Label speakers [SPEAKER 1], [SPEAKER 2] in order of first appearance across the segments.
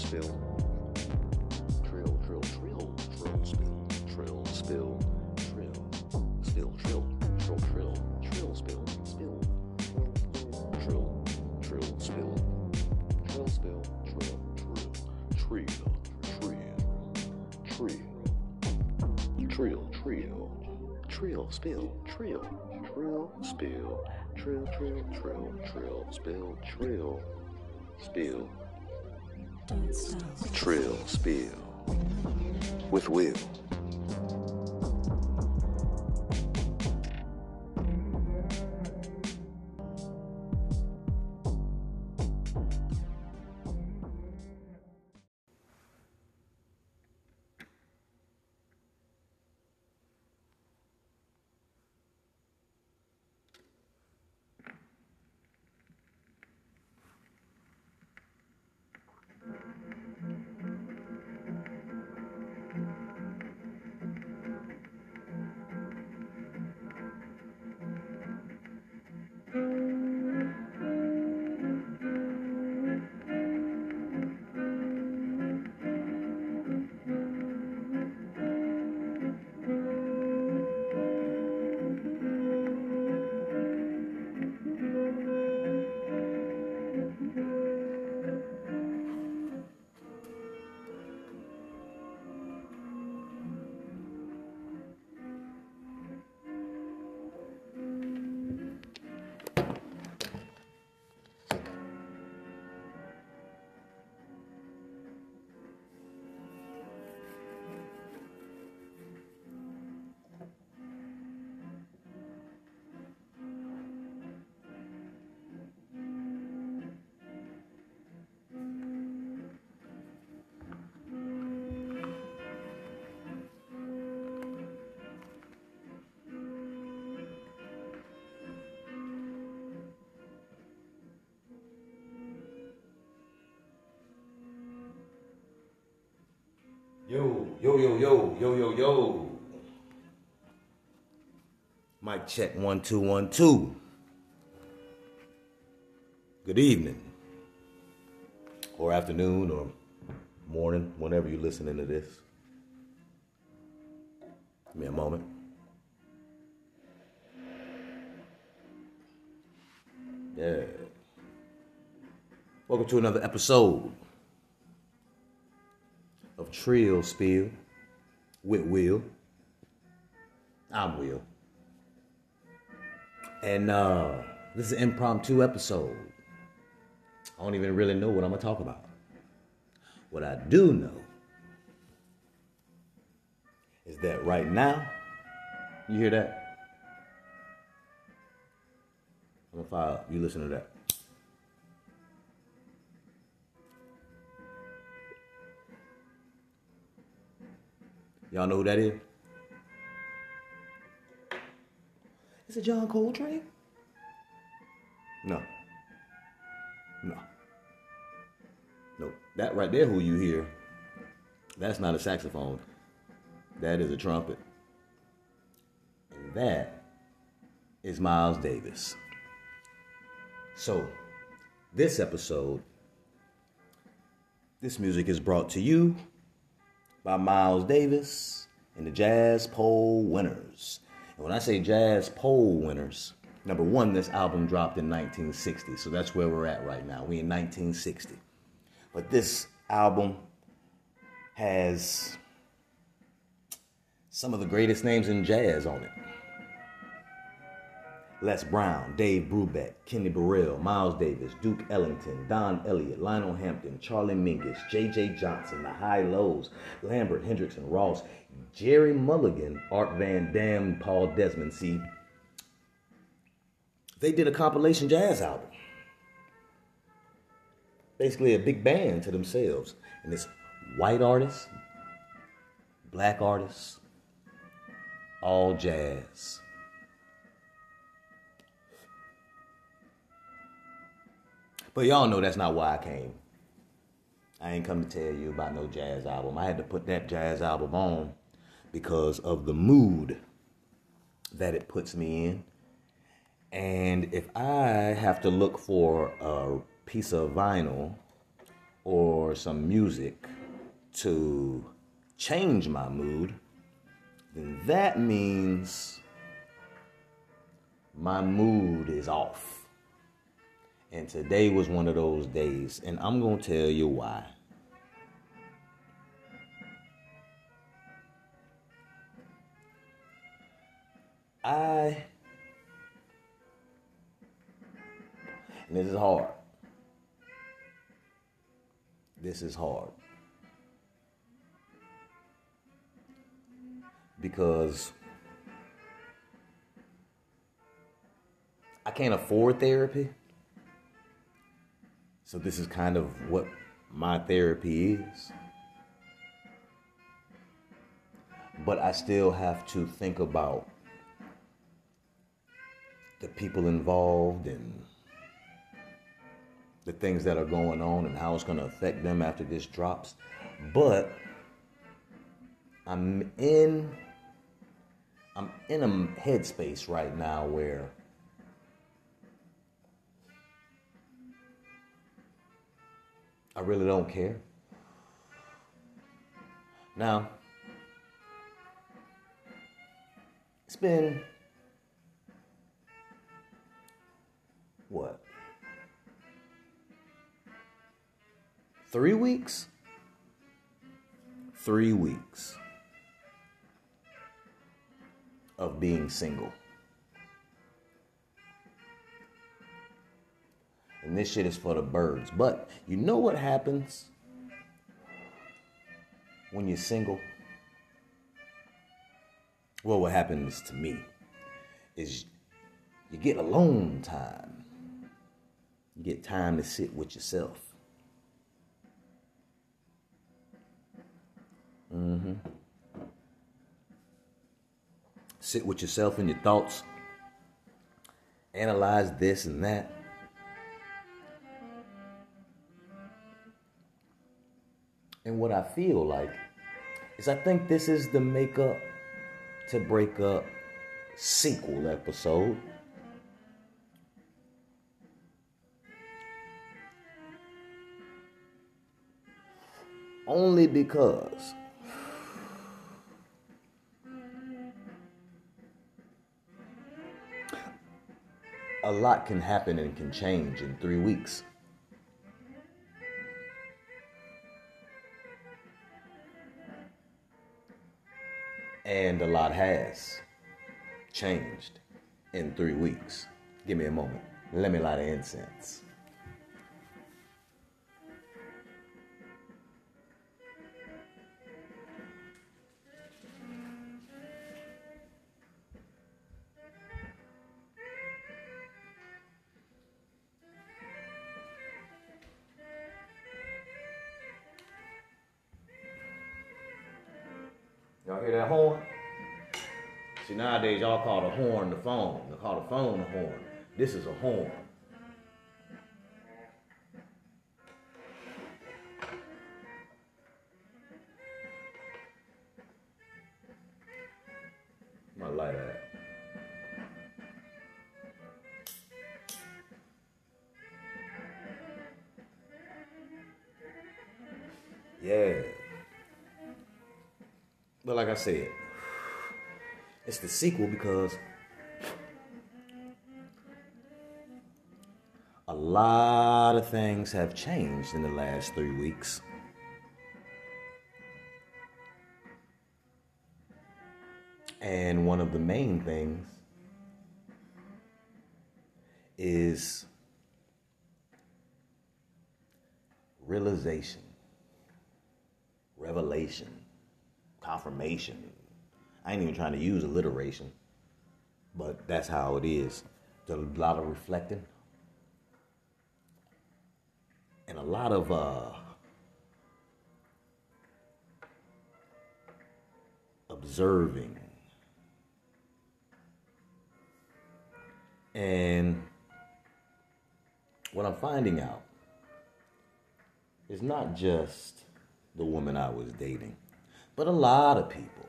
[SPEAKER 1] spill. Trill, trill, trill, trill, trill, spill. Trill, spill, trill, spill, trill, trill, trill, trill, spill, spill. Trill, trill, spill. Trill, spill, trill, trill, trill, trill, trill, trill, trill, spill, trill, trill, spill, trill, trill, trill, trill, spill, trill, spill. Trill Spill with Will.
[SPEAKER 2] Yo, yo, yo, yo, yo, yo, yo. Mic check one, two, one, two. Good evening, or afternoon, or morning, whenever you're listening to this. Give me a moment. Yeah. Welcome to another episode Trill Spill with Will. I'm Will. And uh, this is an impromptu episode. I don't even really know what I'm gonna talk about. What I do know is that right now, you hear that? I'm gonna fire up. You listen to that. Y'all know who that is? Is it John Coltrane? No. No. No. That right there, who you hear, that's not a saxophone. That is a trumpet. And that is Miles Davis. So, this episode, this music is brought to you by Miles Davis and the Jazz Poll Winners. And when I say Jazz Poll Winners, number one, this album dropped in 1960, so that's where we're at right now. We in 1960. But this album has some of the greatest names in jazz on it. Les Brown, Dave Brubeck, Kenny Burrell, Miles Davis, Duke Ellington, Don Elliott, Lionel Hampton, Charlie Mingus, J.J. Johnson, The Hi-Lo's, Lambert, Hendrickson, Ross, Gerry Mulligan, Art Van Damme, Paul Desmond. See, they did a compilation jazz album. Basically, a big band to themselves. And it's white artists, black artists, all jazz. But y'all know that's not why I came. I ain't come to tell you about no jazz album. I had to put that jazz album on because of the mood that it puts me in. And if I have to look for a piece of vinyl or some music to change my mood, then that means my mood is off. And today was one of those days, and I'm going to tell you why. I, this is hard. This is hard. Because I can't afford therapy. So this is kind of what my therapy is. But I still have to think about the people involved and the things that are going on and how it's going to affect them after this drops. But I'm in I'm in a headspace right now where I really don't care. Now, it's been what? Three weeks? Three weeks of being single. And this shit is for the birds. But you know what happens when you're single? Well, what happens to me is you get alone time. You get time to sit with yourself. Mm-hmm. Sit with yourself and your thoughts. Analyze this and that. And what I feel like is I think this is the makeup to break up sequel episode. Only because a lot can happen and can change in three weeks. And a lot has changed in three weeks. Give me a moment. Let me light the incense. Y'all hear that horn? See, nowadays y'all call the horn the phone. They call the phone the horn. This is a horn. Said, it's the sequel because a lot of things have changed in the last three weeks. And one of the main things is realization, revelation confirmation. I ain't even trying to use alliteration, but that's how it is. There's a lot of reflecting and a lot of uh, observing. And what I'm finding out is not just the woman I was dating but a lot of people.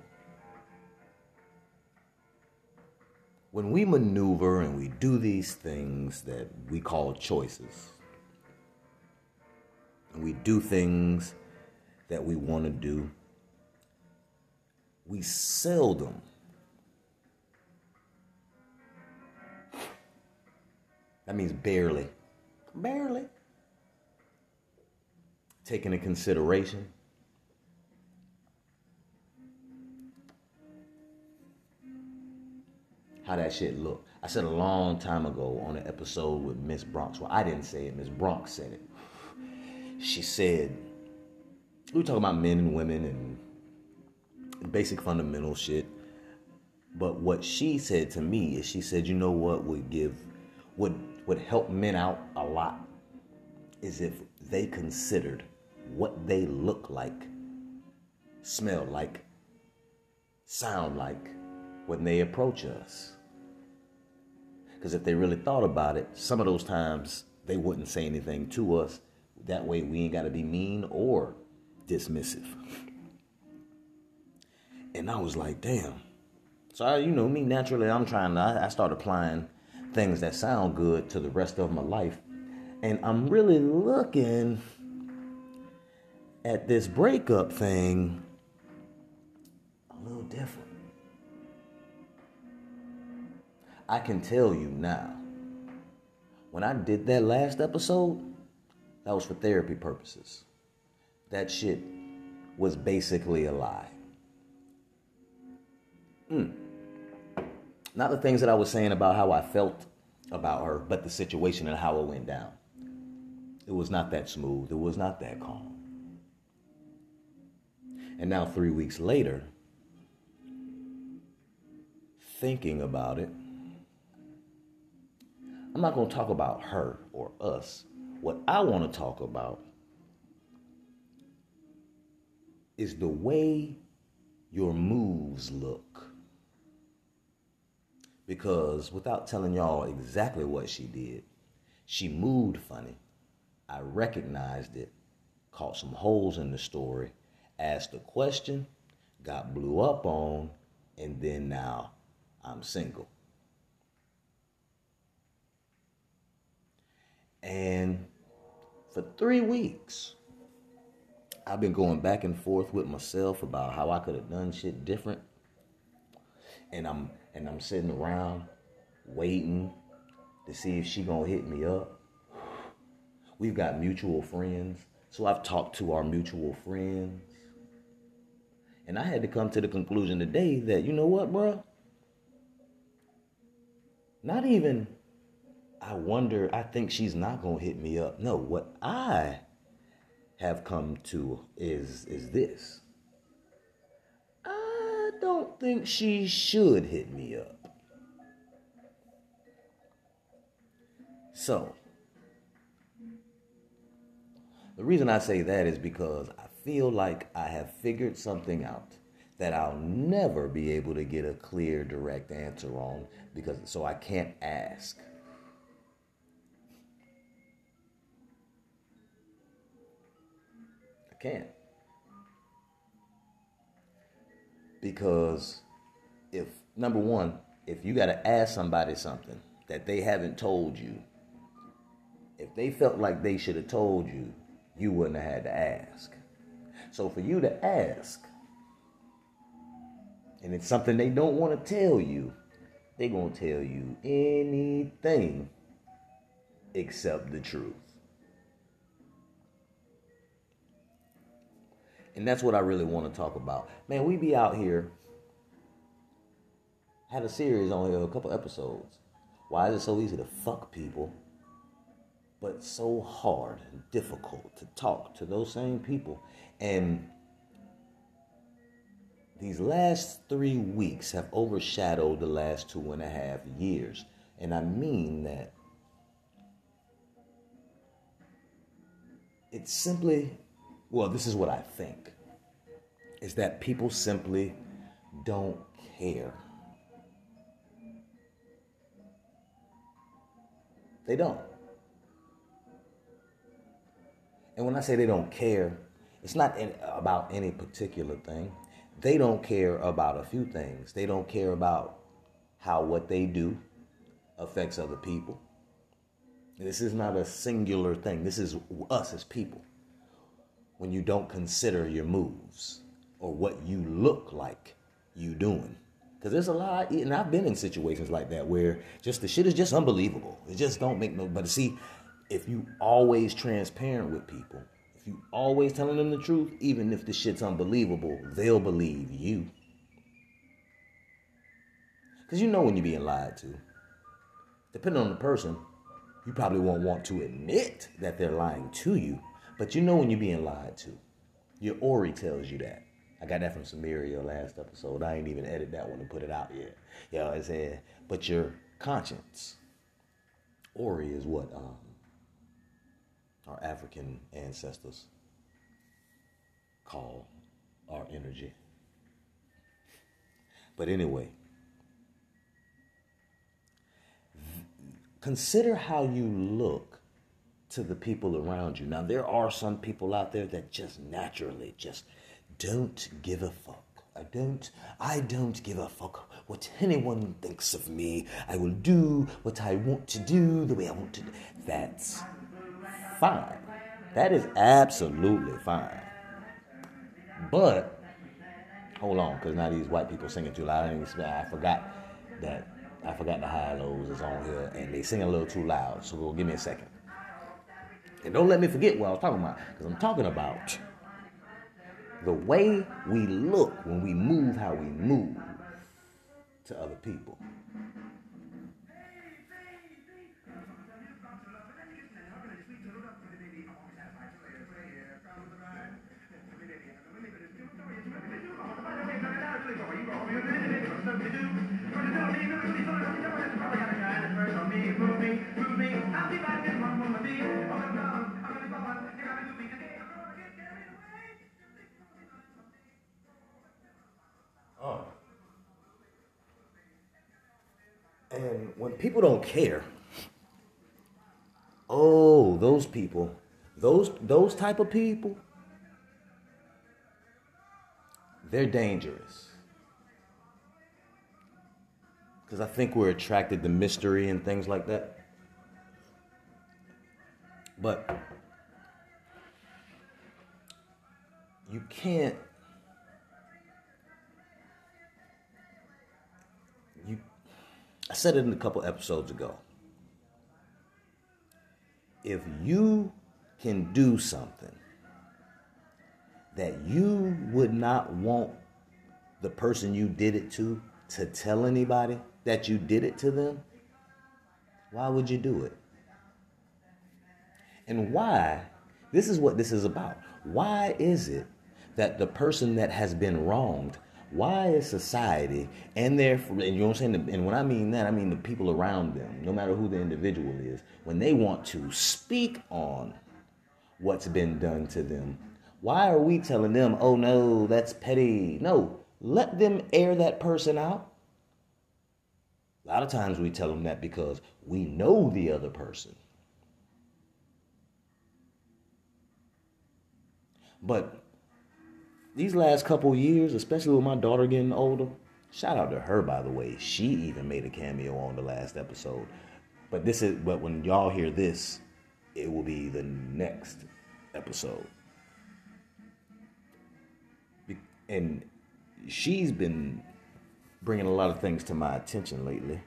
[SPEAKER 2] When we maneuver and we do these things that we call choices, and we do things that we want to do, we seldom that means barely barely take into consideration how that shit look. I said a long time ago on an episode with Miss Bronx. Well, I didn't say it. Miss Bronx said it. She said we were talking about men and women and basic fundamental shit. But what she said to me is she said, you know what would give would would help men out a lot is if they considered what they look like, smell like, sound like when they approach us. Because if they really thought about it, some of those times they wouldn't say anything to us. That way we ain't got to be mean or dismissive. And I was like, damn. So, I, you know, me naturally, I'm trying to, I, I start applying things that sound good to the rest of my life. And I'm really looking at this breakup thing a little different. I can tell you now, when I did that last episode, that was for therapy purposes. That shit was basically a lie. Mm. Not the things that I was saying about how I felt about her, but the situation and how it went down. It was not that smooth. It was not that calm. And now, three weeks later, thinking about it, I'm not going to talk about her or us. What I want to talk about is the way your moves look. Because without telling y'all exactly what she did, she moved funny. I recognized it, caught some holes in the story, asked a question, got blew up on, and then now I'm single. And for three weeks, I've been going back and forth with myself about how I could have done shit different. And I'm and I'm sitting around waiting to see if she gonna hit me up. We've got mutual friends, so I've talked to our mutual friends. And I had to come to the conclusion today that you know what, bruh? Not even I wonder, I think she's not going to hit me up. No, what I have come to is is this. I don't think she should hit me up. So, the reason I say that is because I feel like I have figured something out that I'll never be able to get a clear, direct answer on because so I can't ask. Can't. Because if, number one, if you got to ask somebody something that they haven't told you, if they felt like they should have told you, you wouldn't have had to ask. So for you to ask, and it's something they don't want to tell you, they're going to tell you anything except the truth. And that's what I really want to talk about. Man, we be out here, had a series on here, a couple episodes. Why is it so easy to fuck people, but so hard and difficult to talk to those same people? And these last three weeks have overshadowed the last two and a half years. And I mean that it's simply well, this is what I think, is that people simply don't care. They don't. And when I say they don't care, it's not about any particular thing. They don't care about a few things. They don't care about how what they do affects other people. This is not a singular thing. This is us as people. When you don't consider your moves or what you look like you doing. Because there's a lot, and I've been in situations like that where just the shit is just unbelievable. It just don't make no. But see, if you always transparent with people, if you always telling them the truth, even if the shit's unbelievable, they'll believe you. Because you know when you're being lied to. Depending on the person, you probably won't want to admit that they're lying to you, but you know when you're being lied to. Your Ori tells you that. I got that from Samaria last episode. I ain't even edited that one and put it out yet. You know what I'm saying? But your conscience. Ori is what um, our African ancestors call our energy. But anyway, consider how you look to the people around you. Now, there are some people out there that just naturally just don't give a fuck. I don't, I don't give a fuck what anyone thinks of me. I will do what I want to do the way I want to do. That's fine. That is absolutely fine. But, hold on, because now these white people singing too loud. I forgot that, I forgot the Hi-Lo's is on here, and they sing a little too loud. So give me a second. And don't let me forget what I was talking about, because I'm talking about the way we look when we move how we move to other people. When people don't care, oh, those people, those those type of people, they're dangerous. Because I think we're attracted to mystery and things like that. But you can't I said it in a couple episodes ago. If you can do something that you would not want the person you did it to to tell anybody that you did it to them, why would you do it? And why? This is what this is about. Why is it that the person that has been wronged, why is society and their and you know what I'm saying? And when I mean that, I mean the people around them, no matter who the individual is, when they want to speak on what's been done to them, why are we telling them, oh no, that's petty? No, let them air that person out. A lot of times we tell them that because we know the other person. But these last couple years, especially with my daughter getting older, shout out to her by the way. She even made a cameo on the last episode. But this is but when y'all hear this, it will be the next episode. And she's been bringing a lot of things to my attention lately.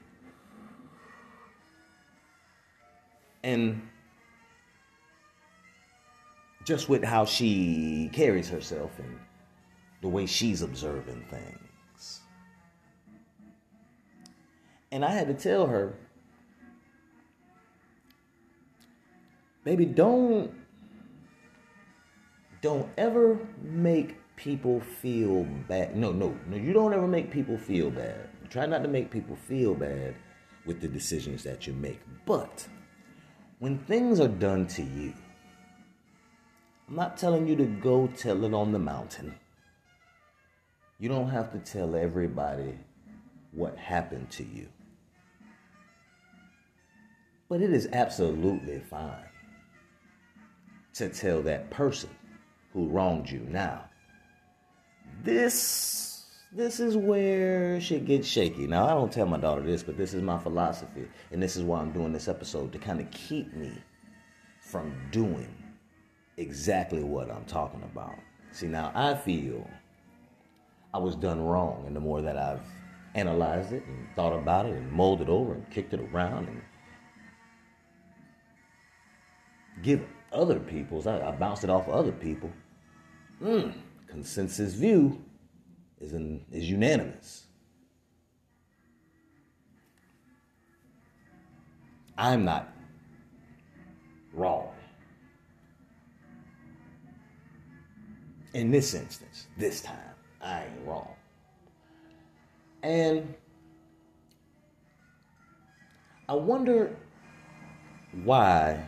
[SPEAKER 2] And just with how she carries herself and the way she's observing things. And I had to tell her, baby, don't don't ever make people feel bad. No, no, no, you don't ever make people feel bad. Try not to make people feel bad with the decisions that you make. But when things are done to you, I'm not telling you to go tell it on the mountain. You don't have to tell everybody what happened to you. But it is absolutely fine to tell that person who wronged you. Now, this this is where shit gets shaky. Now, I don't tell my daughter this, but this is my philosophy, and this is why I'm doing this episode to kind of keep me from doing exactly what I'm talking about. See, now I feel I was done wrong, and the more that I've analyzed it and thought about it and molded over and kicked it around and give other people's, I, I bounced it off of other people. Mm, consensus view is, in, is unanimous. I'm not wrong. In this instance, this time, I ain't wrong. And I wonder why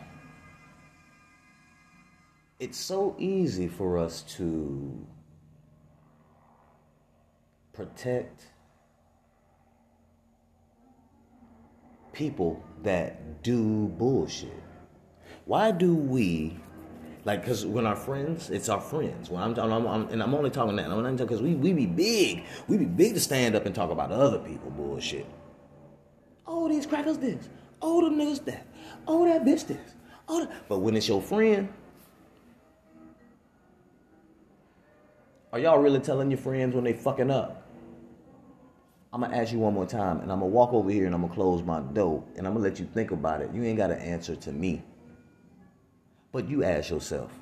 [SPEAKER 2] it's so easy for us to protect people that do bullshit. Why do we, like, because when our friends, it's our friends. When I'm, I'm, I'm and I'm only talking that, I'm not because we we be big, we be big to stand up and talk about other people bullshit. Oh, these crackers this. Oh, the niggas that. Oh, that bitch this. Oh, that. but when it's your friend, are y'all really telling your friends when they fucking up? I'm gonna ask you one more time, and I'm gonna walk over here and I'm gonna close my door, and I'm gonna let you think about it. You ain't got an answer to me, but you ask yourself: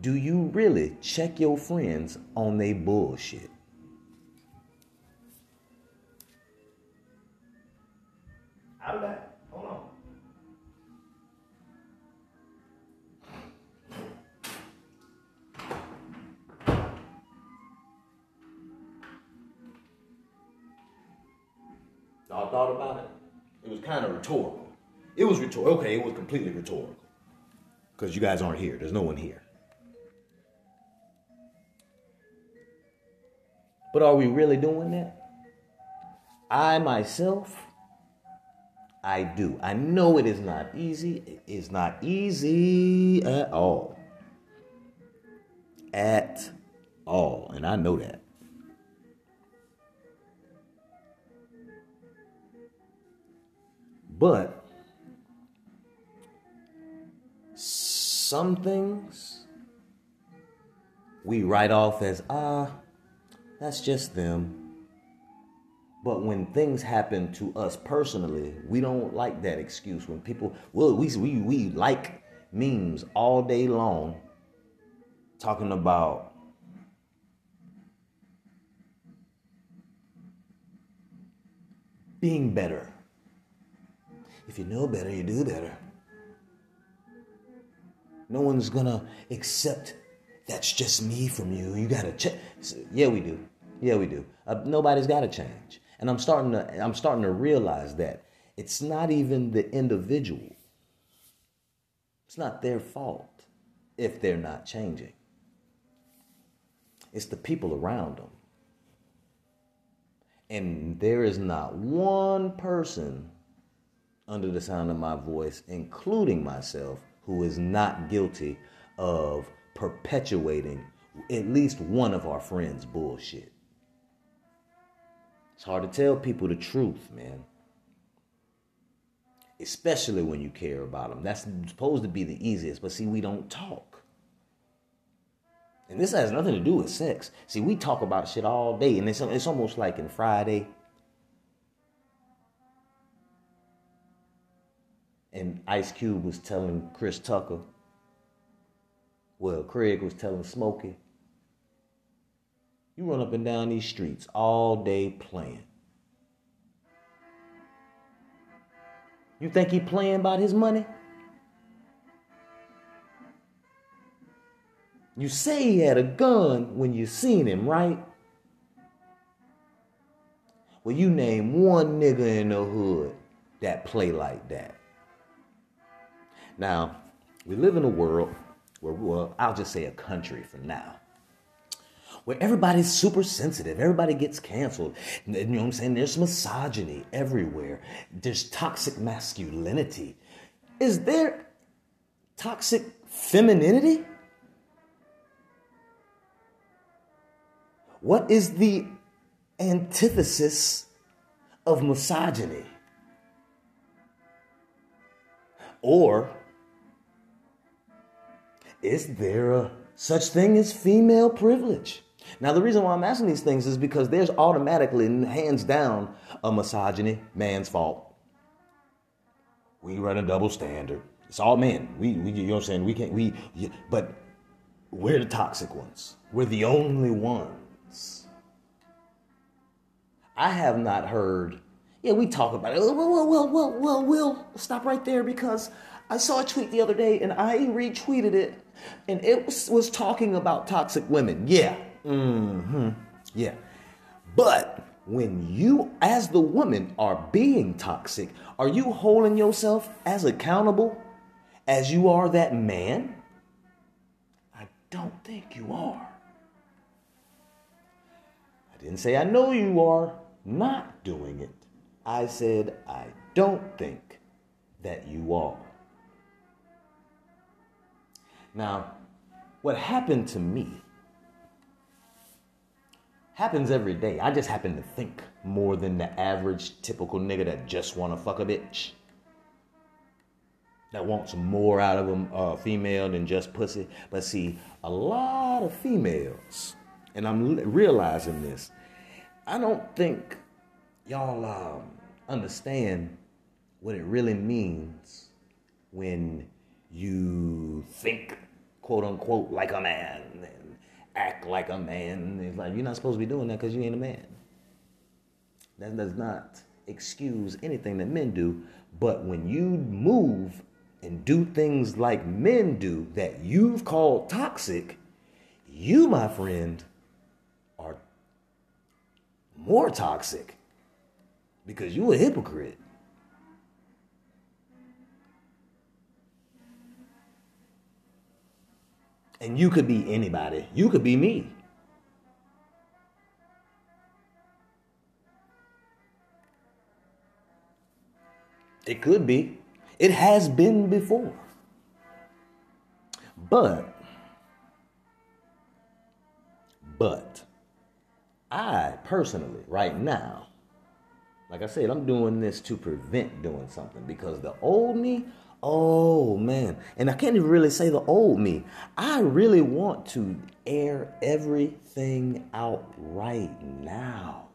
[SPEAKER 2] Do you really check your friends on their bullshit? I'll be back. Hold on. Y'all thought about it? It was kind of rhetorical. It was rhetorical. Okay, it was completely rhetorical. Because you guys aren't here. There's no one here. But are we really doing that? I myself, I do. I know it is not easy. It is not easy at all. At all. And I know that. But some things we write off as, ah, that's just them. But when things happen to us personally, we don't like that excuse. When people, well, we, we, we like memes all day long talking about being better. If you know better, you do better. No one's gonna accept that's just me from you. You gotta check. Yeah, we do. Yeah, we do. Uh, nobody's got to change, and I'm starting to. I'm starting to realize that it's not even the individual. It's not their fault if they're not changing. It's the people around them. And there is not one person under the sound of my voice, including myself, who is not guilty of perpetuating at least one of our friends' bullshit. It's hard to tell people the truth, man. Especially when you care about them. That's supposed to be the easiest, but see, we don't talk. And this has nothing to do with sex. See, we talk about shit all day, and it's, it's almost like in Friday. And Ice Cube was telling Chris Tucker, well, Craig was telling Smokey, you run up and down these streets all day playing. You think he playing about his money? You say he had a gun when you seen him, right? Well, you name one nigga in the hood that play like that. Now, we live in a world where, well, I'll just say a country for now, where everybody's super sensitive. Everybody gets canceled. You know what I'm saying? There's misogyny everywhere. There's toxic masculinity. Is there toxic femininity? What is the antithesis of misogyny? Or is there a such thing as female privilege? Now, the reason why I'm asking these things is because there's automatically, hands down, a misogyny, man's fault. We run a double standard. It's all men. We, we you know what I'm saying? We can't, we, but we're the toxic ones. We're the only ones. I have not heard, yeah, we talk about it. Well, well, well, well, well, we'll stop right there because I saw a tweet the other day and I retweeted it and it was, was talking about toxic women. Yeah. Mm-hmm. Yeah. But when you, as the woman, are being toxic, are you holding yourself as accountable as you are that man? I don't think you are. I didn't say I know you are not doing it. I said I don't think that you are. Now, what happened to me happens every day. I just happen to think more than the average typical nigga that just want to fuck a bitch. That wants more out of a uh, female than just pussy. But see, a lot of females, and I'm realizing this, I don't think y'all um, understand what it really means when you think quote unquote like a man and act like a man. It's like you're not supposed to be doing that because you ain't a man. That does not excuse anything that men do, but when you move and do things like men do that you've called toxic, you, my friend, are more toxic because you a hypocrite. And you could be anybody. You could be me. It could be. It has been before. But, but, I personally, right now, like I said, I'm doing this to prevent doing something because the old me Oh man. And I can't even really say the old me. I really want to air everything out right now.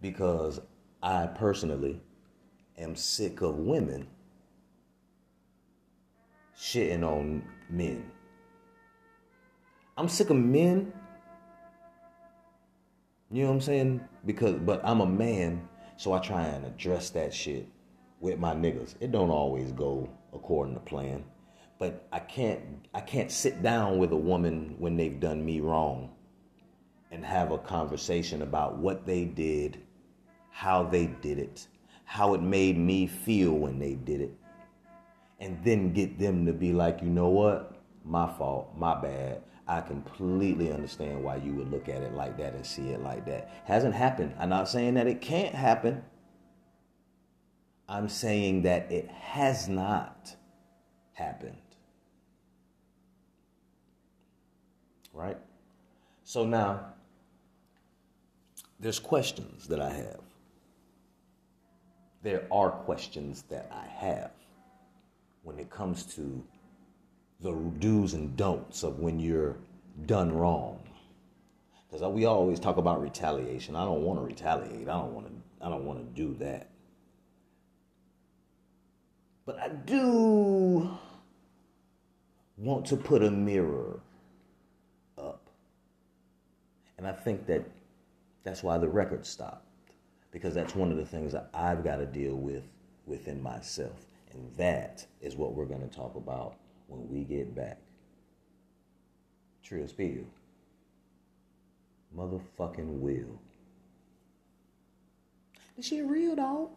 [SPEAKER 2] Because I personally am sick of women shitting on men. I'm sick of men. You know what I'm saying? Because but I'm a man so I try and address that shit with my niggas. It don't always go according to plan. But I can't I can't sit down with a woman when they've done me wrong and have a conversation about what they did, how they did it, how it made me feel when they did it. And then get them to be like, you know what? My fault, my bad. I completely understand why you would look at it like that and see it like that. Hasn't happened. I'm not saying that it can't happen. I'm saying that it has not happened. Right? So now, there's questions that I have. There are questions that I have when it comes to the do's and don'ts of when you're done wrong. Because we always talk about retaliation. I don't want to retaliate. I don't want to. I don't want to do that. But I do want to put a mirror up. And I think that that's why the record stopped. Because that's one of the things that I've got to deal with within myself. And that is what we're going to talk about when we get back. Trill Spill. Motherfucking will. This shit real, dog.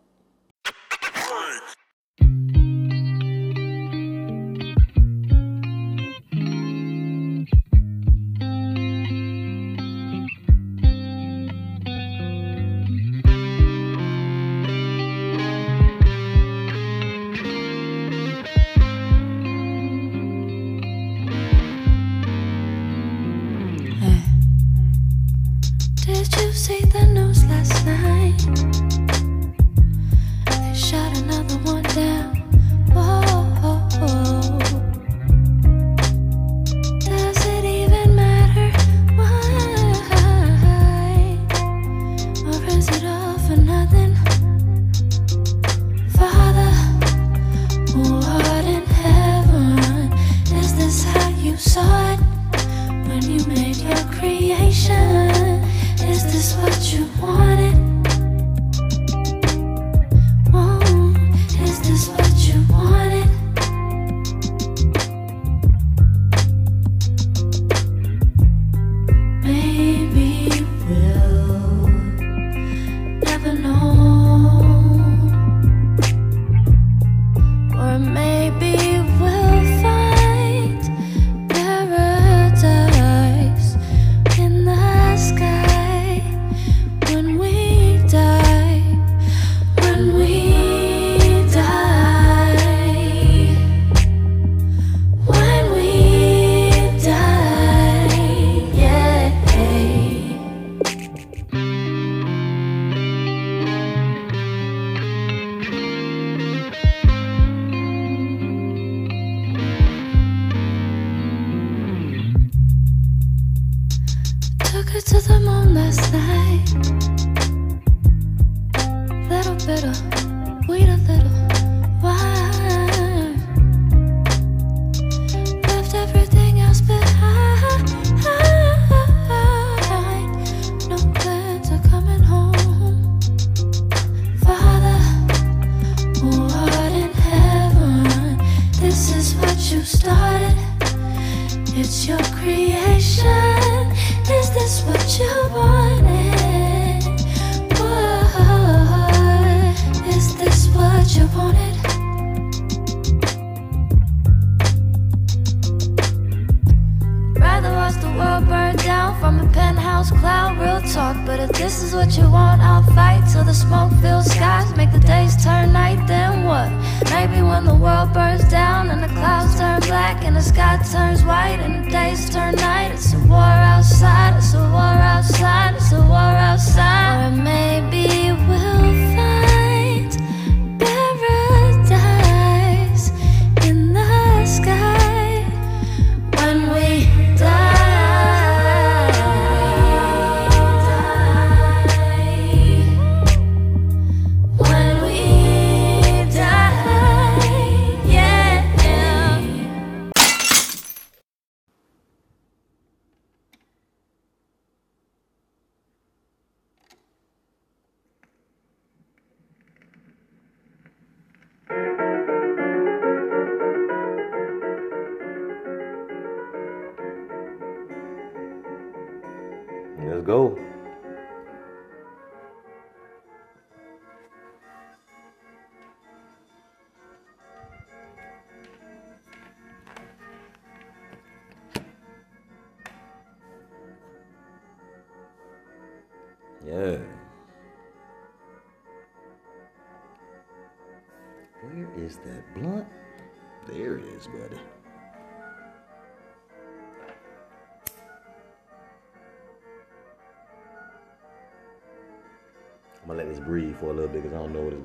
[SPEAKER 2] Let's go.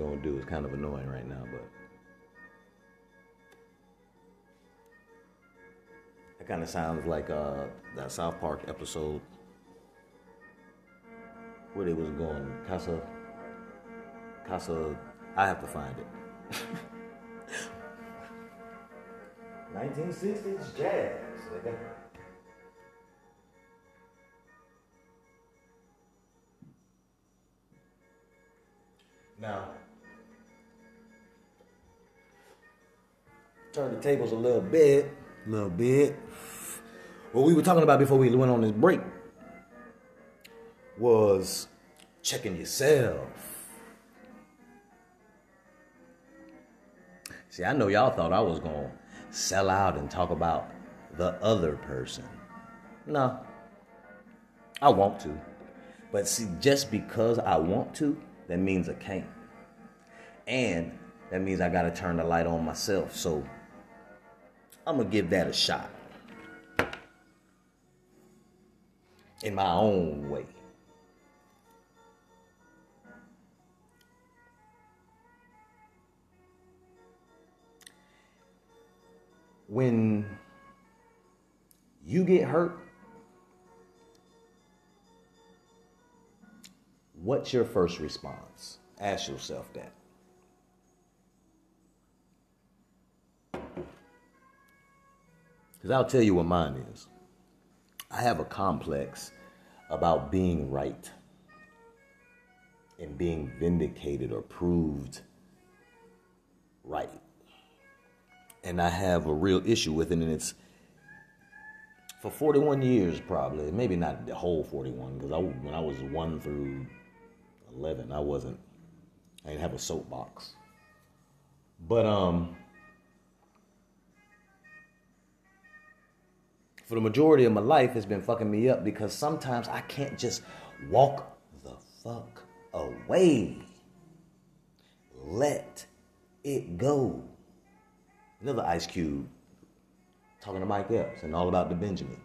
[SPEAKER 2] Gonna do. It's kind of annoying right now, but that kind of sounds like uh, that South Park episode where they was going Casa Casa. I have to find it. 1960s jazz. Turn the tables a little bit, a little bit. What we were talking about before we went on this break was checking yourself. See, I know y'all thought I was going to sell out and talk about the other person. No, I want to. But see, just because I want to, that means I can't. And that means I got to turn the light on myself. So I'm to give that a shot. In my own way. When you get hurt, what's your first response? Ask yourself that. Because I'll tell you what mine is. I have a complex about being right and being vindicated or proved right. And I have a real issue with it, and it's for 41 years probably maybe not the whole 41 because I, when i was 1 through 11 i wasn't i didn't have a soapbox but um for the majority of my life it's been fucking me up because sometimes i can't just walk the fuck away let it go another Ice Cube talking to Mike Epps and all about the Benjamins.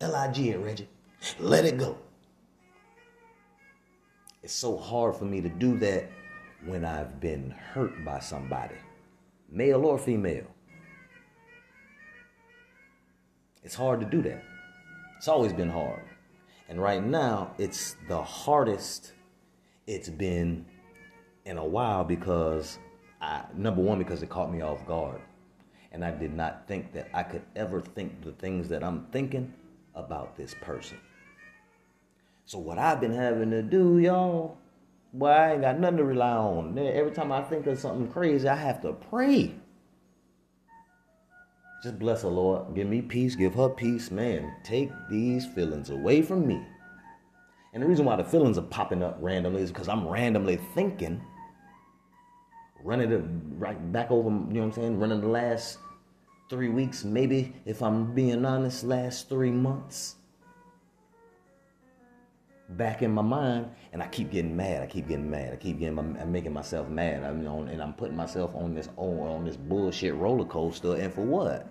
[SPEAKER 2] L-I-G it, Reggie. Let it go. It's so hard for me to do that when I've been hurt by somebody, male or female. It's hard to do that. It's always been hard. And right now, it's the hardest it's been in a while because I, number one, because it caught me off guard. And I did not think that I could ever think the things that I'm thinking about this person. So what I've been having to do, y'all, boy, I ain't got nothing to rely on. Every time I think of something crazy, I have to pray. Just bless her, Lord. Give me peace. Give her peace. Man, take these feelings away from me. And the reason why the feelings are popping up randomly is because I'm randomly thinking, running it right back over, you know what I'm saying? Running the last three weeks, maybe, if I'm being honest, last three months back in my mind, and I keep getting mad. I keep getting mad. I keep getting, I'm making myself mad. I'm on, and I'm putting myself on this on, this bullshit roller coaster. And for what?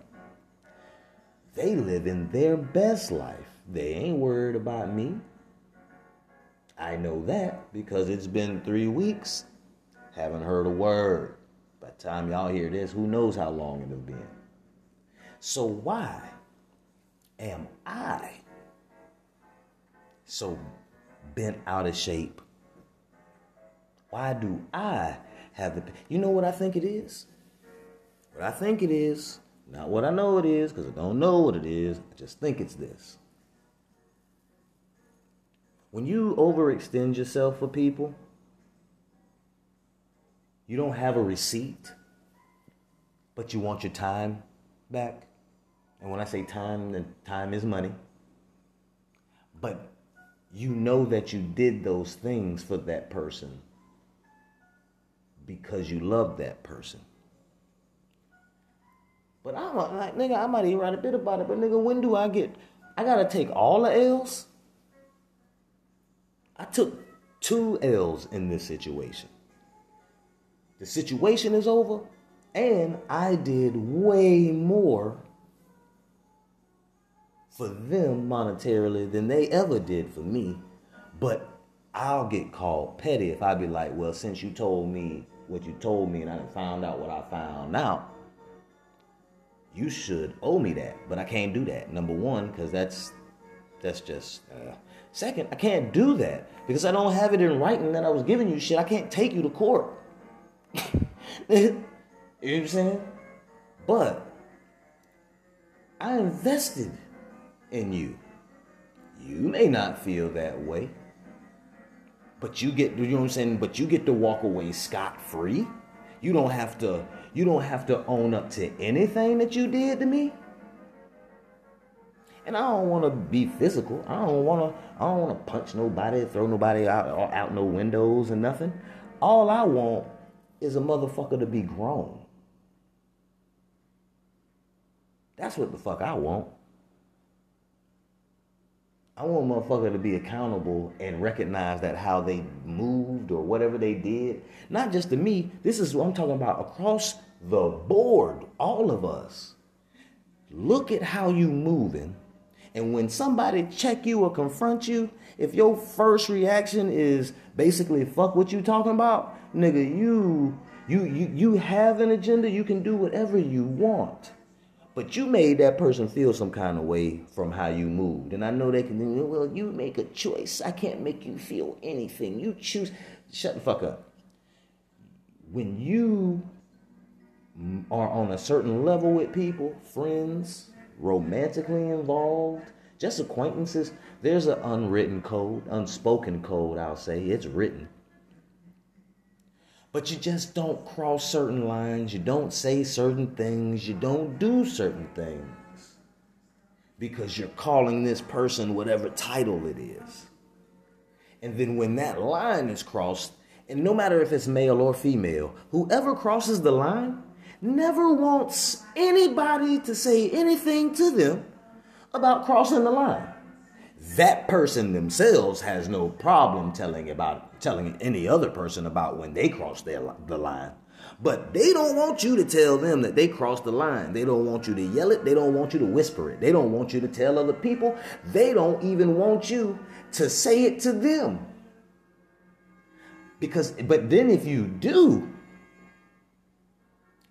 [SPEAKER 2] They live in their best life. They ain't worried about me. I know that because it's been three weeks. Haven't heard a word. By the time y'all hear this, who knows how long it'll been. So why am I so bent out of shape? Why do I have the you know what I think it is? What I think it is, not what I know it is, because I don't know what it is. I just think it's this. When you overextend yourself for people, you don't have a receipt, but you want your time back. And when I say time, then time is money. But you know that you did those things for that person because you love that person. But I'm like, nigga, I might even write a bit about it, but nigga, when do I get, I gotta take all the L's? I took two L's in this situation. The situation is over, and I did way more for them monetarily than they ever did for me. But I'll get called petty if I be like, well, since you told me what you told me and I found out what I found out, you should owe me that. But I can't do that. Number one, because that's that's just. Uh, second, I can't do that because I don't have it in writing that I was giving you shit. I can't take you to court. you know what I'm saying? But I invested in you. You may not feel that way. But you get you know what I'm saying? But you get to walk away scot free. You don't have to you don't have to own up to anything that you did to me. And I don't want to be physical. I don't want to. I don't want to punch nobody, throw nobody out out no windows and nothing. All I want is a motherfucker to be grown. That's what the fuck I want. I want motherfucker to be accountable and recognize that how they moved or whatever they did, not just to me. This is what I'm talking about across the board, all of us. Look at how you moving, and when somebody check you or confront you, if your first reaction is basically fuck what you talking about, nigga, you you you you have an agenda. You can do whatever you want. But you made that person feel some kind of way from how you moved. And I know they can, well, you make a choice. I can't make you feel anything. You choose. Shut the fuck up. When you are on a certain level with people, friends, romantically involved, just acquaintances, there's an unwritten code, unspoken code, I'll say. It's written. But you just don't cross certain lines. You don't say certain things. You don't do certain things. Because you're calling this person whatever title it is. And then when that line is crossed, and no matter if it's male or female, whoever crosses the line never wants anybody to say anything to them about crossing the line that person themselves has no problem telling about telling any other person about when they cross their the line. But they don't want you to tell them that they crossed the line. They don't want you to yell it. They don't want you to whisper it. They don't want you to tell other people. They don't even want you to say it to them. Because but then if you do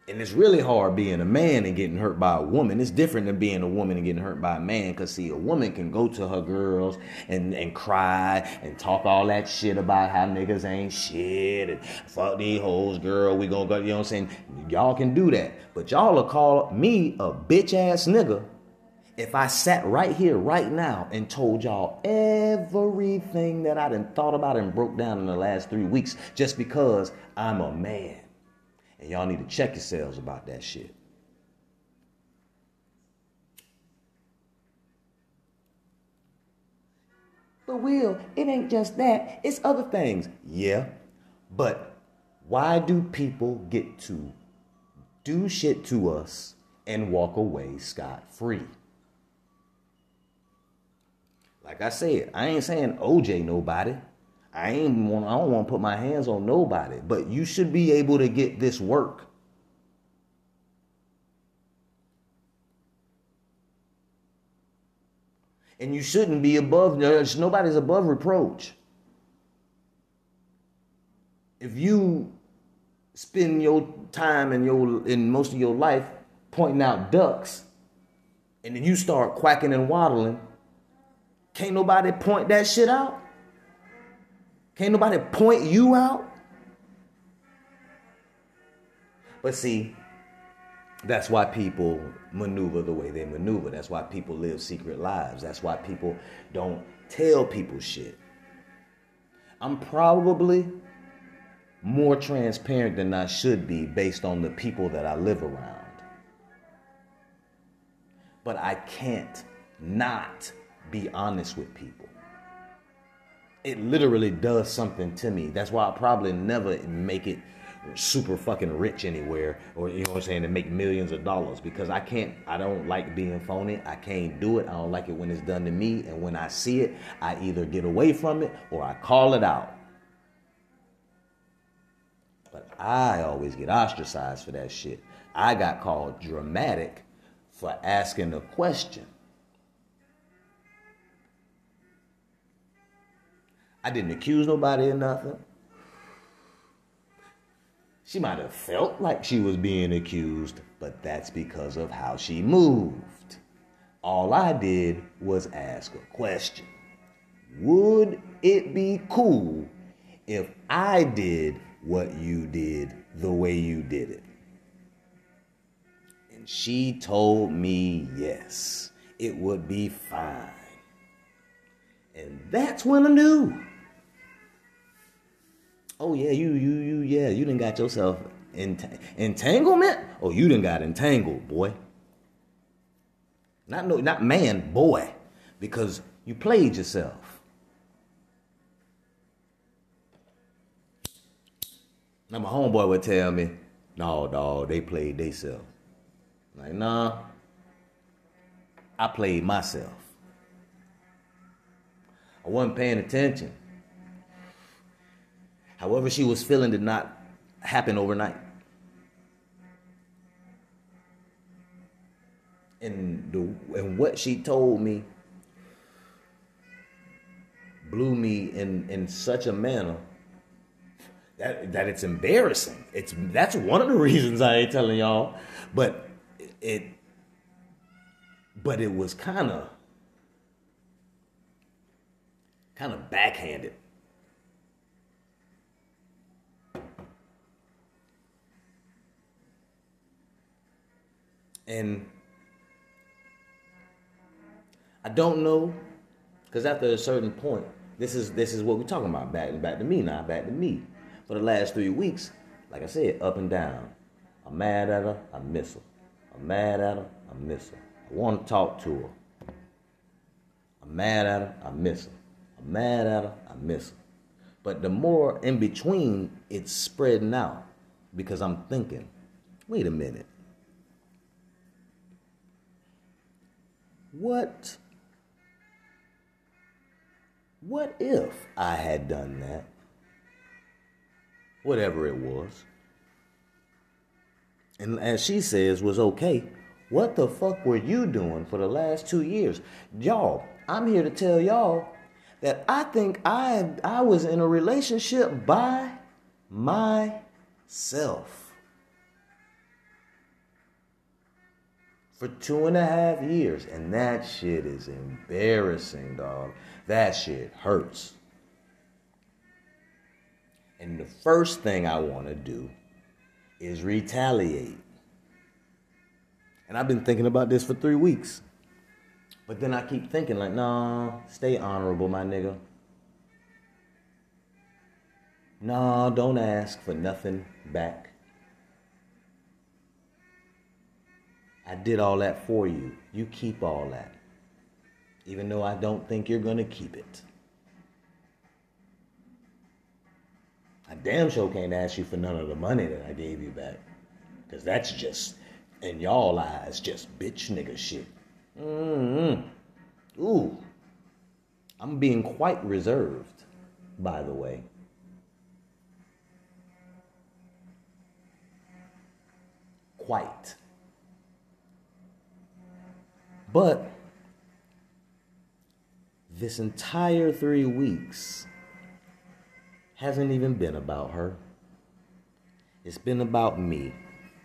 [SPEAKER 2] And it's really hard being a man and getting hurt by a woman. It's different than being a woman and getting hurt by a man. Cause see, a woman can go to her girls and, and cry and talk all that shit about how niggas ain't shit and fuck these hoes, girl. We gonna go, you know what I'm saying? Y'all can do that. But y'all will call me a bitch ass nigga if I sat right here, right now, and told y'all everything that I done thought about and broke down in the last three weeks just because I'm a man. And y'all need to check yourselves about that shit. But Will, it ain't just that, it's other things. Yeah, but why do people get to do shit to us and walk away scot free? Like I said, I ain't saying OJ nobody. I ain't want I don't want to put my hands on nobody, but you should be able to get this work. And you shouldn't be above nobody's above reproach. If you spend your time in your in most of your life pointing out ducks, and then you start quacking and waddling, can't nobody point that shit out? Can't nobody point you out? But see, that's why people maneuver the way they maneuver. That's why people live secret lives. That's why people don't tell people shit. I'm probably more transparent than I should be based on the people that I live around. But I can't not be honest with people. It literally does something to me. That's why I probably never make it super fucking rich anywhere or you know what I'm saying to make millions of dollars because I can't I don't like being phony. I can't do it. I don't like it when it's done to me and when I see it, I either get away from it or I call it out. But I always get ostracized for that shit. I got called dramatic for asking a question. I didn't accuse nobody of nothing. She might have felt like she was being accused, but that's because of how she moved. All I did was ask a question. Would it be cool if I did what you did the way you did it? And she told me yes, it would be fine. And that's when I knew Oh yeah, you you you yeah, you didn't got yourself ent- entanglement. Oh, you didn't got entangled, boy. Not no, not man, boy, because you played yourself. Now my homeboy would tell me, "No, dog, they played themselves." Like, nah, I played myself. I wasn't paying attention. However, she was feeling did not happen overnight. And, the, and what she told me blew me in, in such a manner that, that it's embarrassing. It's that's one of the reasons I ain't telling y'all. But it but it was kind of kind of backhanded. And I don't know, because after a certain point, this is this is what we're talking about. Back back to me now, back to me. For the last three weeks, like I said, up and down. I'm mad at her, I miss her. I'm mad at her, I miss her. I want to talk to her. I'm mad at her, I miss her. I'm mad at her, I miss her. But the more in between, it's spreading out because I'm thinking, wait a minute. What what if I had done that? Whatever it was. And as she says, was okay. What the fuck were you doing for the last two years? Y'all, I'm here to tell y'all that I think I I was in a relationship by myself. For two and a half years. And that shit is embarrassing, dog. That shit hurts. And the first thing I want to do is retaliate. And I've been thinking about this for three weeks. But then I keep thinking, like, nah, stay honorable, my nigga. Nah, don't ask for nothing back. I did all that for you. You keep all that. Even though I don't think you're going to keep it. I damn sure can't ask you for none of the money that I gave you back. Because that's just, in y'all eyes, just bitch nigga shit. Mm-hmm. Ooh. I'm being quite reserved, by the way. Quite. But this entire three weeks hasn't even been about her. It's been about me.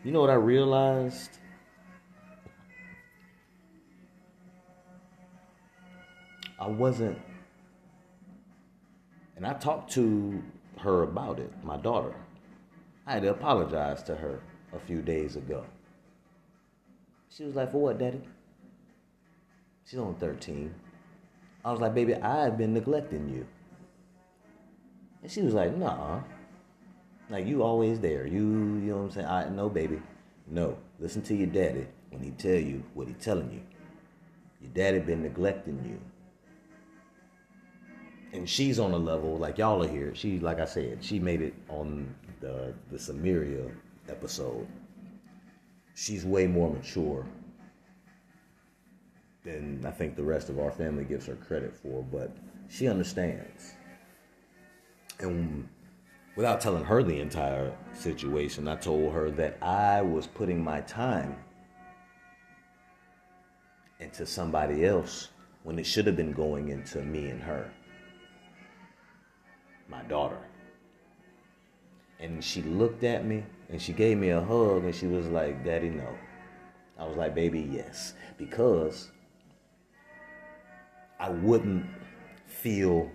[SPEAKER 2] You know what I realized? I wasn't, and I talked to her about it, my daughter. I had to apologize to her a few days ago. She was like, For what, daddy? She's only 13. I was like, Baby, I've been neglecting you. And she was like, Nah. Like, you always there. You, you know what I'm saying? I No, baby. No. Listen to your daddy when he tell you what he telling you. Your daddy been neglecting you and she's on a level like y'all are here. She, like I said, she made it on the the Samaria episode. She's way more mature than I think the rest of our family gives her credit for, but she understands. And without telling her the entire situation, I told her that I was putting my time into somebody else when it should have been going into me and her my daughter. And she looked at me and she gave me a hug and she was like, Daddy, no. I was like, Baby, yes. Because I wouldn't feel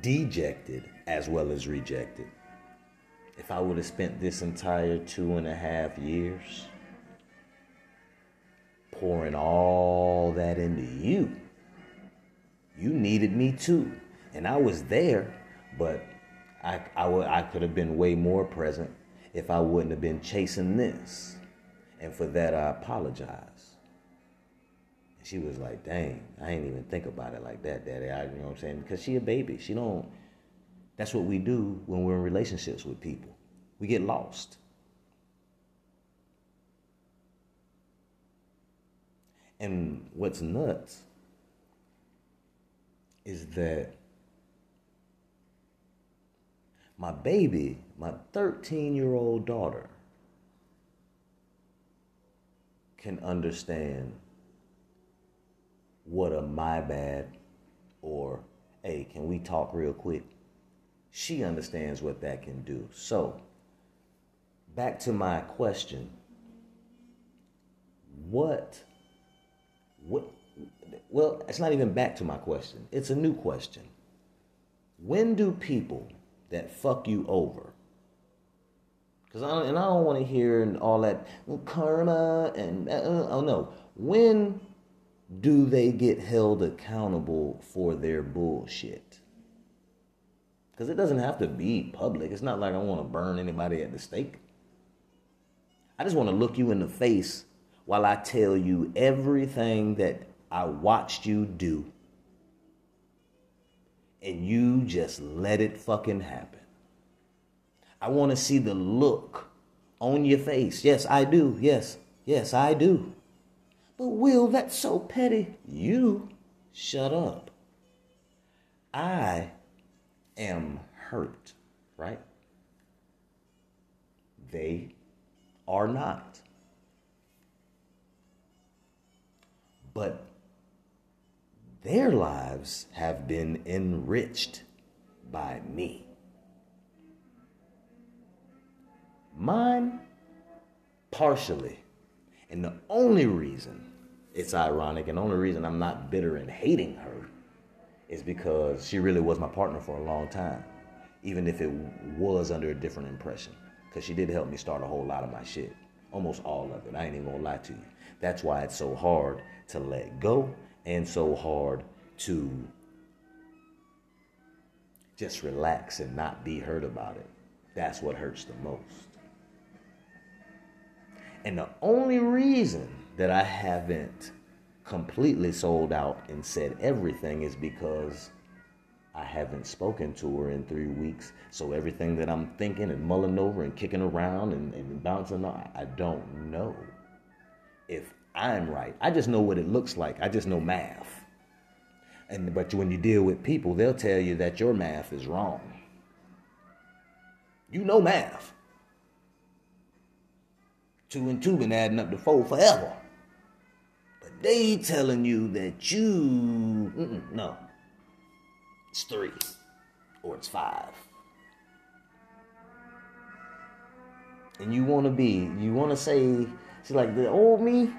[SPEAKER 2] dejected as well as rejected if I would have spent this entire two and a half years pouring all that into you. You needed me too. And I was there but I, I, could have been way more present if I wouldn't have been chasing this. And for that, I apologize. She was like, dang, I ain't even think about it like that, daddy. I, you know what I'm saying? Because she a baby. She don't, that's what we do when we're in relationships with people. We get lost. And what's nuts is that my baby, my 13 year old daughter, can understand what a my bad or hey, can we talk real quick? She understands what that can do. So, back to my question. What what well, it's not even back to my question. It's a new question. When do people that fuck you over. Cause I and I don't want to hear all that karma and uh, uh, oh no. When do they get held accountable for their bullshit? Because it doesn't have to be public. It's not like I want to burn anybody at the stake. I just want to look you in the face while I tell you everything that I watched you do and you just let it fucking happen. I want to see the look on your face. Yes, I do. Yes, yes, I do. But Will, that's so petty. You shut up. I am hurt, right? They are not. But their lives have been enriched by me. Mine, partially. And the only reason it's ironic and the only reason I'm not bitter and hating her is because she really was my partner for a long time, even if it was under a different impression. Because she did help me start a whole lot of my shit, almost all of it. I ain't even gonna lie to you. That's why it's so hard to let go and so hard to just relax and not be hurt about it. That's what hurts the most. And the only reason that I haven't completely sold out and said everything is because I haven't spoken to her in three weeks. So everything that I'm thinking and mulling over and kicking around and, and bouncing on, I don't know if I'm right. I just know what it looks like. I just know math. And but when you deal with people, they'll tell you that your math is wrong. You know math. Two and two been adding up to four forever. They telling you that you no. It's three. Or it's five. And you wanna be, you wanna say, see like the old me,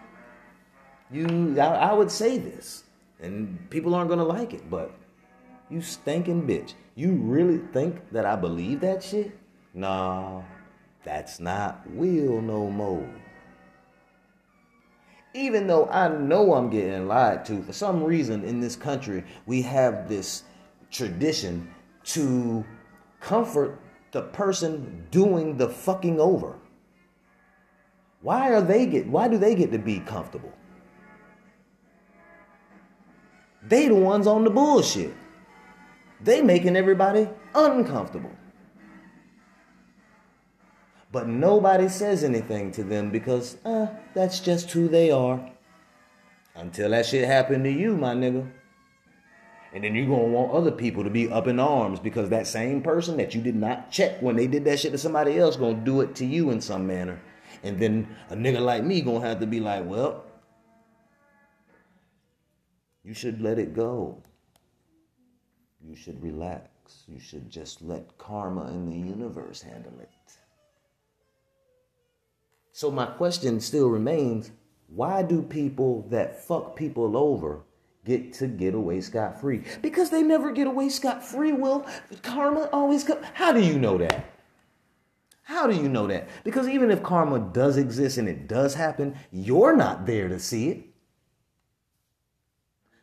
[SPEAKER 2] you I, I would say this and people aren't gonna like it, but you stinking bitch. You really think that I believe that shit? Nah, that's not will no more. Even though I know I'm getting lied to, for some reason in this country, we have this tradition to comfort the person doing the fucking over. Why are they get why do they get to be comfortable? They the ones on the bullshit. They making everybody uncomfortable. But nobody says anything to them because uh, that's just who they are. Until that shit happened to you, my nigga. And then you're gonna want other people to be up in arms because that same person that you did not check when they did that shit to somebody else gonna do it to you in some manner. And then a nigga like me gonna have to be like, well, you should let it go. You should relax. You should just let karma and the universe handle it. So, my question still remains why do people that fuck people over get to get away scot free? Because they never get away scot free, Will. Karma always comes. How do you know that? How do you know that? Because even if karma does exist and it does happen, you're not there to see it.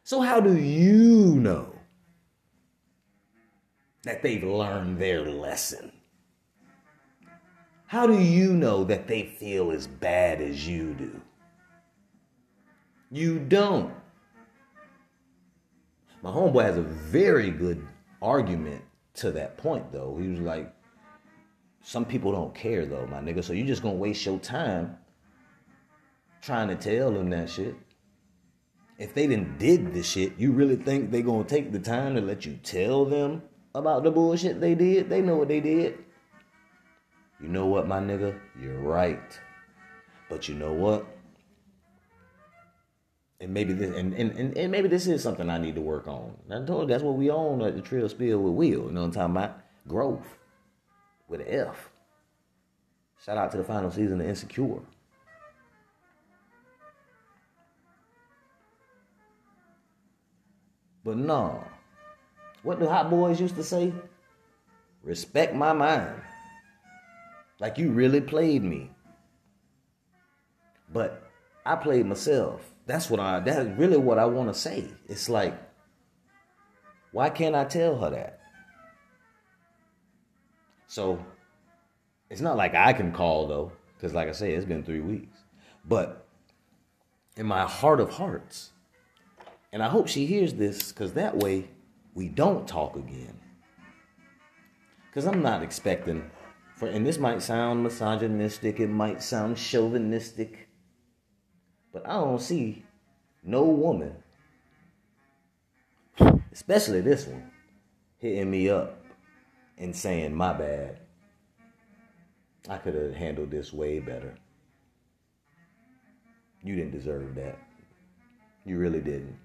[SPEAKER 2] So, how do you know that they've learned their lesson? How do you know that they feel as bad as you do? You don't. My homeboy has a very good argument to that point, though. He was like, some people don't care, though, my nigga. So you just gonna waste your time trying to tell them that shit if they didn't did the shit, you really think they gonna take the time to let you tell them about the bullshit they did? They know what they did. You know what, my nigga? You're right. But you know what? And maybe this and, and, and, and maybe this is something I need to work on. I told you that's what we own at the Trail Spill with Will. You know what I'm talking about? Growth. With an F. Shout out to the final season of Insecure. But no. What the hot boys used to say? Respect my mind. Like you really played me. But I played myself. That's what I that's really what I want to say. It's like why can't I tell her that? So it's not like I can call though, because like I say, it's been three weeks. But in my heart of hearts, and I hope she hears this because that way we don't talk again. Because I'm not expecting for, and this might sound misogynistic, it might sound chauvinistic, but I don't see no woman, especially this one, hitting me up and saying, my bad. I could have handled this way better. You didn't deserve that. You really didn't.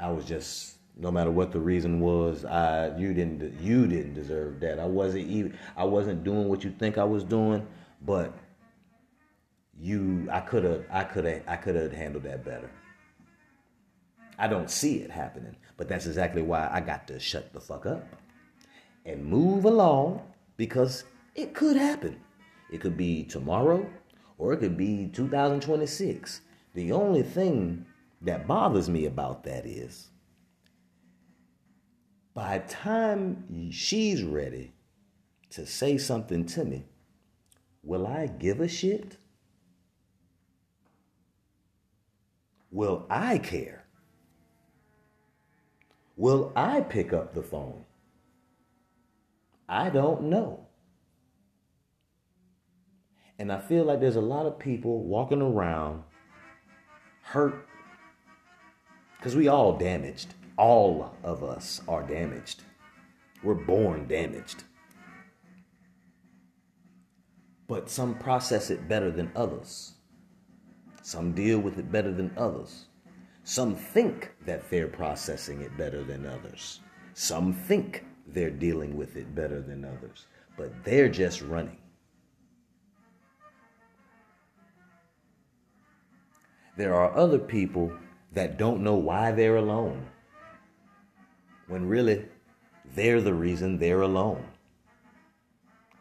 [SPEAKER 2] I was just no matter what the reason was, I you didn't you didn't deserve that. I wasn't even I wasn't doing what you think I was doing, but you I could have I could have I could have handled that better. I don't see it happening, but that's exactly why I got to shut the fuck up and move along because it could happen. It could be tomorrow or it could be 2026. The only thing that bothers me about that is by the time she's ready to say something to me, will I give a shit? Will I care? Will I pick up the phone? I don't know. And I feel like there's a lot of people walking around hurt because we all damaged. All of us are damaged. We're born damaged. But some process it better than others. Some deal with it better than others. Some think that they're processing it better than others. Some think they're dealing with it better than others. But they're just running. There are other people that don't know why they're alone. When really, they're the reason they're alone.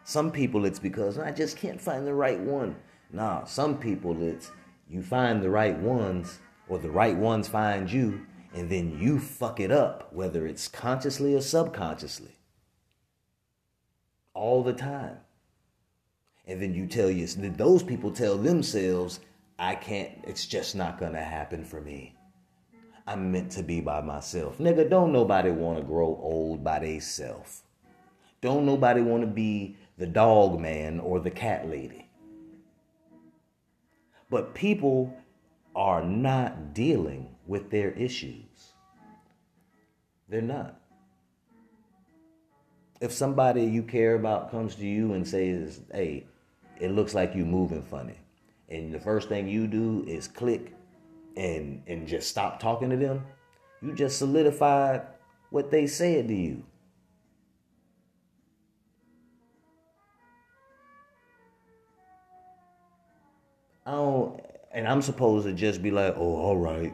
[SPEAKER 2] Some people, it's because I just can't find the right one. Nah, some people, it's you find the right ones, or the right ones find you, and then you fuck it up, whether it's consciously or subconsciously. All the time. And then you tell you, those people tell themselves, I can't, it's just not gonna happen for me. I'm meant to be by myself. Nigga, don't nobody wanna grow old by theyself. Don't nobody wanna be the dog man or the cat lady. But people are not dealing with their issues. They're not. If somebody you care about comes to you and says, hey, it looks like you're moving funny, and the first thing you do is click and and just stop talking to them, you just solidified what they said to you. I don't, and I'm supposed to just be like, oh, all right.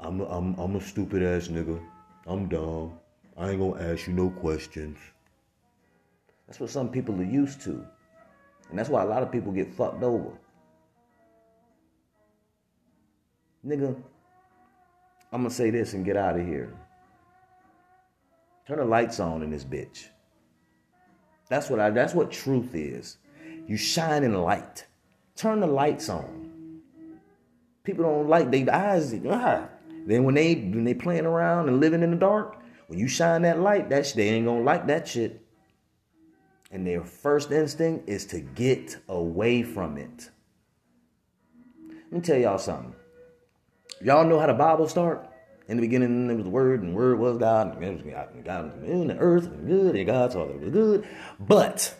[SPEAKER 2] I'm a, I'm I'm a stupid ass nigga. I'm dumb. I ain't gonna ask you no questions. That's what some people are used to. And that's why a lot of people get fucked over. Nigga, I'm gonna say this and get out of here. Turn the lights on in this bitch. That's what I that's what truth is. You shine in light. Turn the lights on. People don't like their eyes. Ah. Then when they when they playing around and living in the dark, when you shine that light, that shit, they ain't gonna like that shit. And their first instinct is to get away from it. Let me tell y'all something. Y'all know how the Bible start? In the beginning, there was the Word, and the Word was God, and God, and the earth, and good, and God saw that it was good. But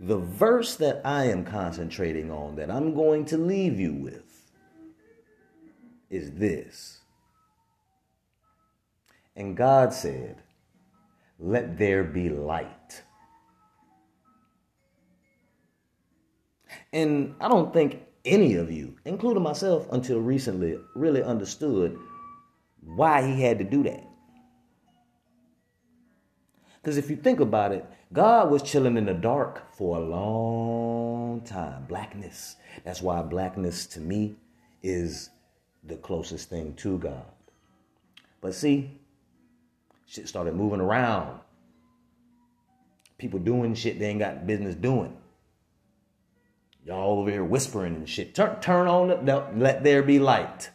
[SPEAKER 2] the verse that I am concentrating on, that I'm going to leave you with, is this. And God said, Let there be light. And I don't think any of you, including myself until recently, really understood why he had to do that. Because if you think about it, God was chilling in the dark for a long time. Blackness. That's why blackness to me is the closest thing to God. But see, shit started moving around. People doing shit they ain't got business doing. Y'all over here whispering and shit. Turn, turn on the, let there be light.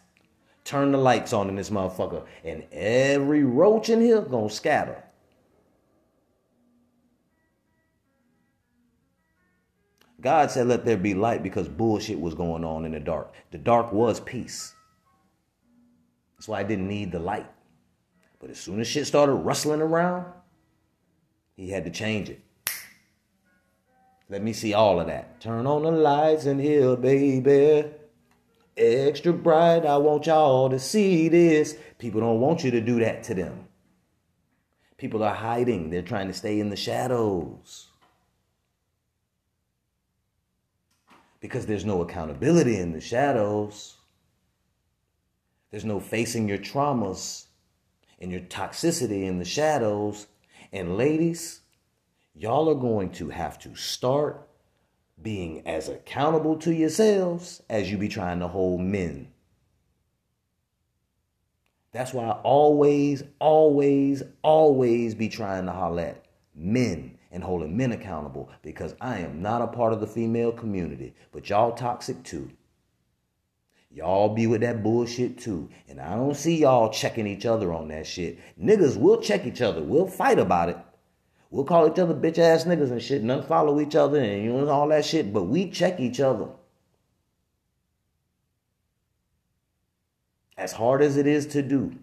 [SPEAKER 2] Turn the lights on in this motherfucker. And every roach in here gonna scatter. God said, let there be light because bullshit was going on in the dark. The dark was peace. That's why I didn't need the light. But as soon as shit started rustling around, he had to change it. Let me see all of that. Turn on the lights in here, baby. Extra bright. I want y'all to see this. People don't want you to do that to them. People are hiding. They're trying to stay in the shadows. Because there's no accountability in the shadows. There's no facing your traumas and your toxicity in the shadows. And ladies, y'all are going to have to start being as accountable to yourselves as you be trying to hold men. That's why I always, always, always be trying to holler at men and holding men accountable because I am not a part of the female community, but y'all toxic too. Y'all be with that bullshit too. And I don't see y'all checking each other on that shit. Niggas will check each other. We'll fight about it. We'll call each other bitch ass niggas and shit and unfollow each other and you know all that shit, but we check each other. As hard as it is to do.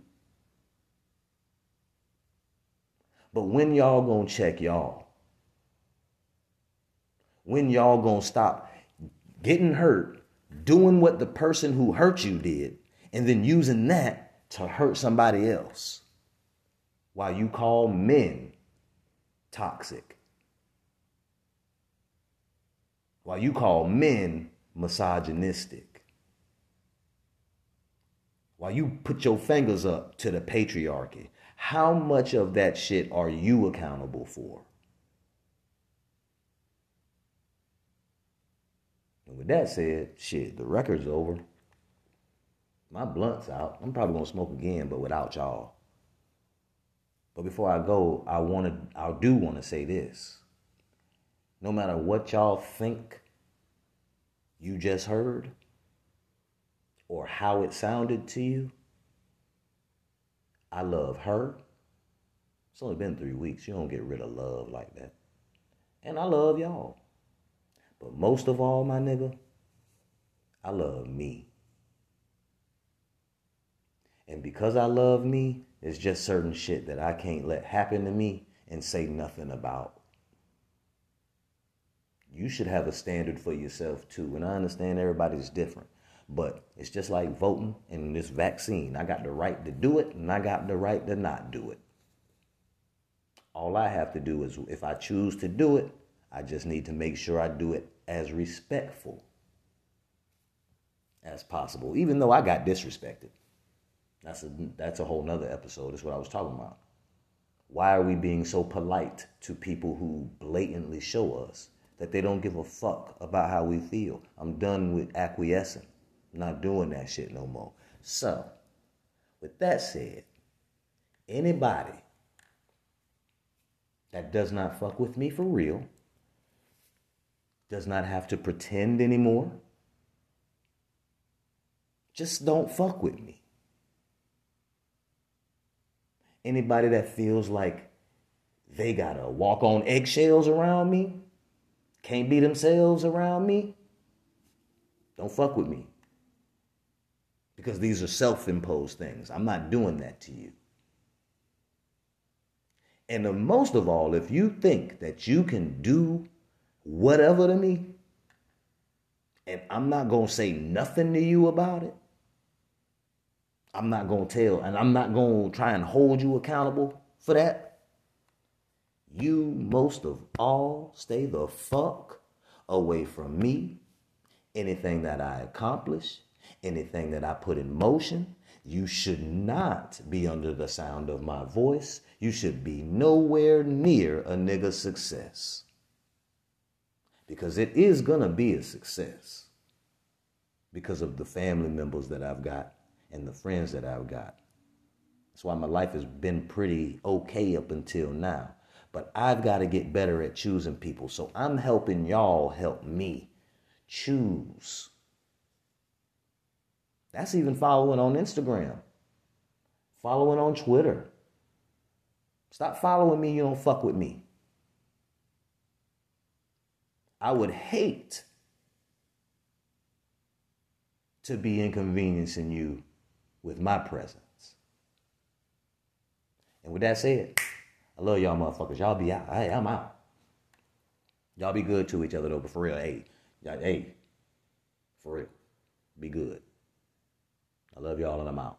[SPEAKER 2] But when y'all gonna check y'all? When y'all gonna stop getting hurt, doing what the person who hurt you did, and then using that to hurt somebody else? While you call men toxic. While you call men misogynistic. While you put your fingers up to the patriarchy. How much of that shit are you accountable for? And with that said, shit, the record's over. My blunt's out. I'm probably gonna smoke again, but without y'all. But before I go, I want to I do want to say this. No matter what y'all think you just heard or how it sounded to you, I love her. It's only been 3 weeks. You don't get rid of love like that. And I love y'all. But most of all, my nigga, I love me. And because I love me, it's just certain shit that I can't let happen to me and say nothing about. You should have a standard for yourself too. And I understand everybody's different. But it's just like voting and this vaccine. I got the right to do it and I got the right to not do it. All I have to do is if I choose to do it, I just need to make sure I do it as respectful as possible, even though I got disrespected. That's a that's a whole nother episode. That's what I was talking about. Why are we being so polite to people who blatantly show us that they don't give a fuck about how we feel? I'm done with acquiescing. I'm not doing that shit no more. So, with that said, anybody that does not fuck with me for real does not have to pretend anymore. Just don't fuck with me. Anybody that feels like they gotta walk on eggshells around me, can't be themselves around me, don't fuck with me. Because these are self imposed things. I'm not doing that to you. And the most of all, if you think that you can do whatever to me, and I'm not going to say nothing to you about it, I'm not going to tell, and I'm not going to try and hold you accountable for that. You, most of all, stay the fuck away from me. Anything that I accomplish, anything that I put in motion, you should not be under the sound of my voice. You should be nowhere near a nigga's success. Because it is going to be a success because of the family members that I've got and the friends that I've got. That's why my life has been pretty okay up until now. But I've got to get better at choosing people. So I'm helping y'all help me choose. That's even following on Instagram, following on Twitter. Stop following me, you don't fuck with me. I would hate to be inconveniencing you with my presence. And with that said, I love y'all motherfuckers. Y'all be out. Hey, I'm out. Y'all be good to each other though, but for real, hey, y'all, hey, for real, be good. I love y'all and I'm out.